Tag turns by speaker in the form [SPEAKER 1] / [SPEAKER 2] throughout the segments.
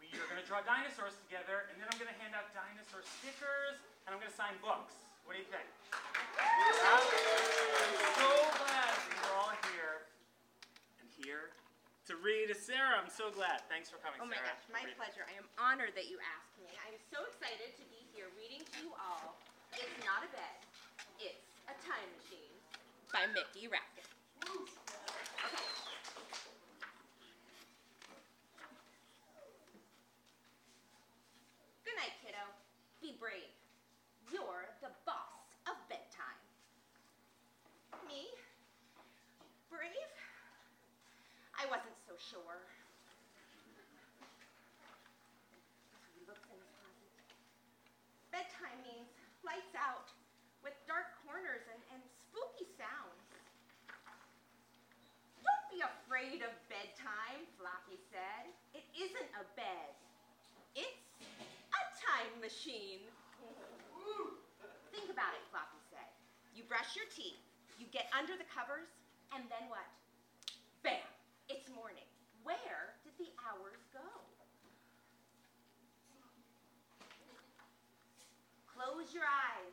[SPEAKER 1] we are going to draw dinosaurs together, and then I'm going to hand out dinosaur stickers, and I'm going to sign books. What do you think? I'm so glad you're all here and here to read. to Sarah, I'm so glad. Thanks for coming,
[SPEAKER 2] Oh my
[SPEAKER 1] Sarah.
[SPEAKER 2] gosh, my pleasure. I am honored that you asked me. I'm so excited to be here reading to you all. It's not a bed, it's a time machine by Mickey Rapkin. Okay. Good night, kiddo. Be brave. You're the boss of bedtime. Me? Brave? I wasn't so sure. Bedtime means lights out with dark corners and, and spooky sounds. Don't be afraid of bedtime, Floppy said. It isn't a bed. It's a time machine. Think about it, Floppy said. You brush your teeth, you get under the covers, and then what? Your eyes.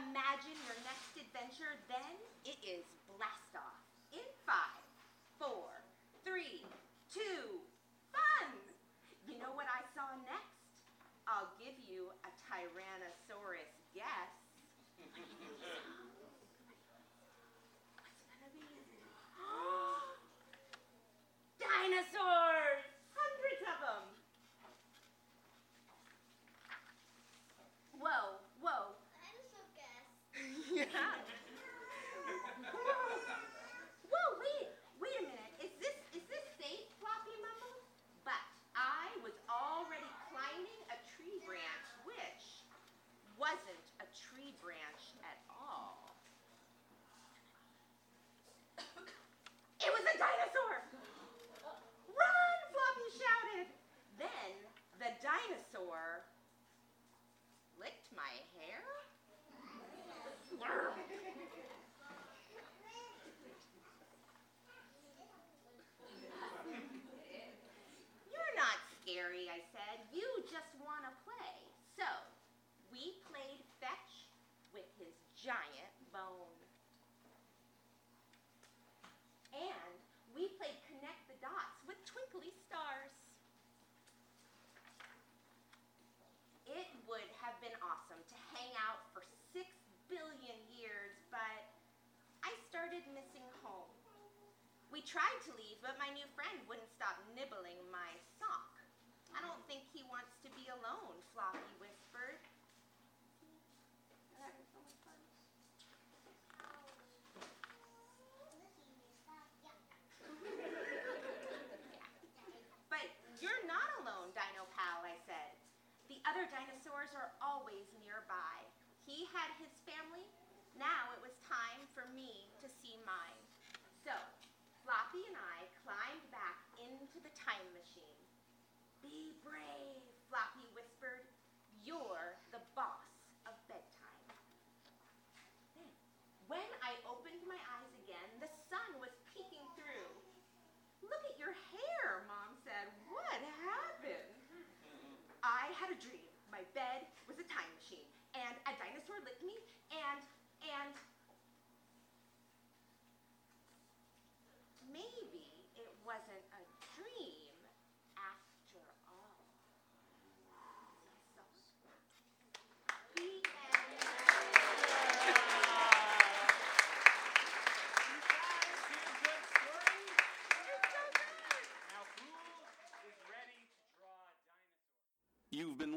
[SPEAKER 2] Imagine your next adventure, then it is blast off. In five, four, three, two, fun! You know what I saw next? I'll give you a Tyrannosaurus guess. What's it gonna be? Dinosaurs! Hundreds of them! Whoa, whoa.
[SPEAKER 3] Dinosaur guess.
[SPEAKER 2] Yeah. Whoa, wait, wait a minute. Is this is this safe, Floppy Mumble? But I was already climbing a tree branch, which wasn't a tree branch at all. It was a dinosaur! Run, Floppy shouted. Then the dinosaur licked my hair. You're not scary, I said. You just want to play. So, we played fetch with his giant bone. And we played connect the dots with twinkly stars. It would have been awesome to hang out for six billion years, but I started missing home. We tried to leave, but my new friend wouldn't stop nibbling my sock. I don't think he wants to be alone, Floppy whispered. But you're not alone, Dino Pal, I said. The other dinosaurs are always nearby. He had his family. Now it was time for me to see mine. So, Floppy and I climbed back into the time machine. Be brave, Floppy whispered. You're the boss of bedtime. Then, when I opened my eyes again, the sun was peeking through. Look at your hair, Mom said. What happened? I had a dream. My bed was a time machine, and a dinosaur licked me, and, and. Maybe it wasn't a dream after all. The end.
[SPEAKER 1] Now, who is ready to draw dinosaurs?
[SPEAKER 4] You've been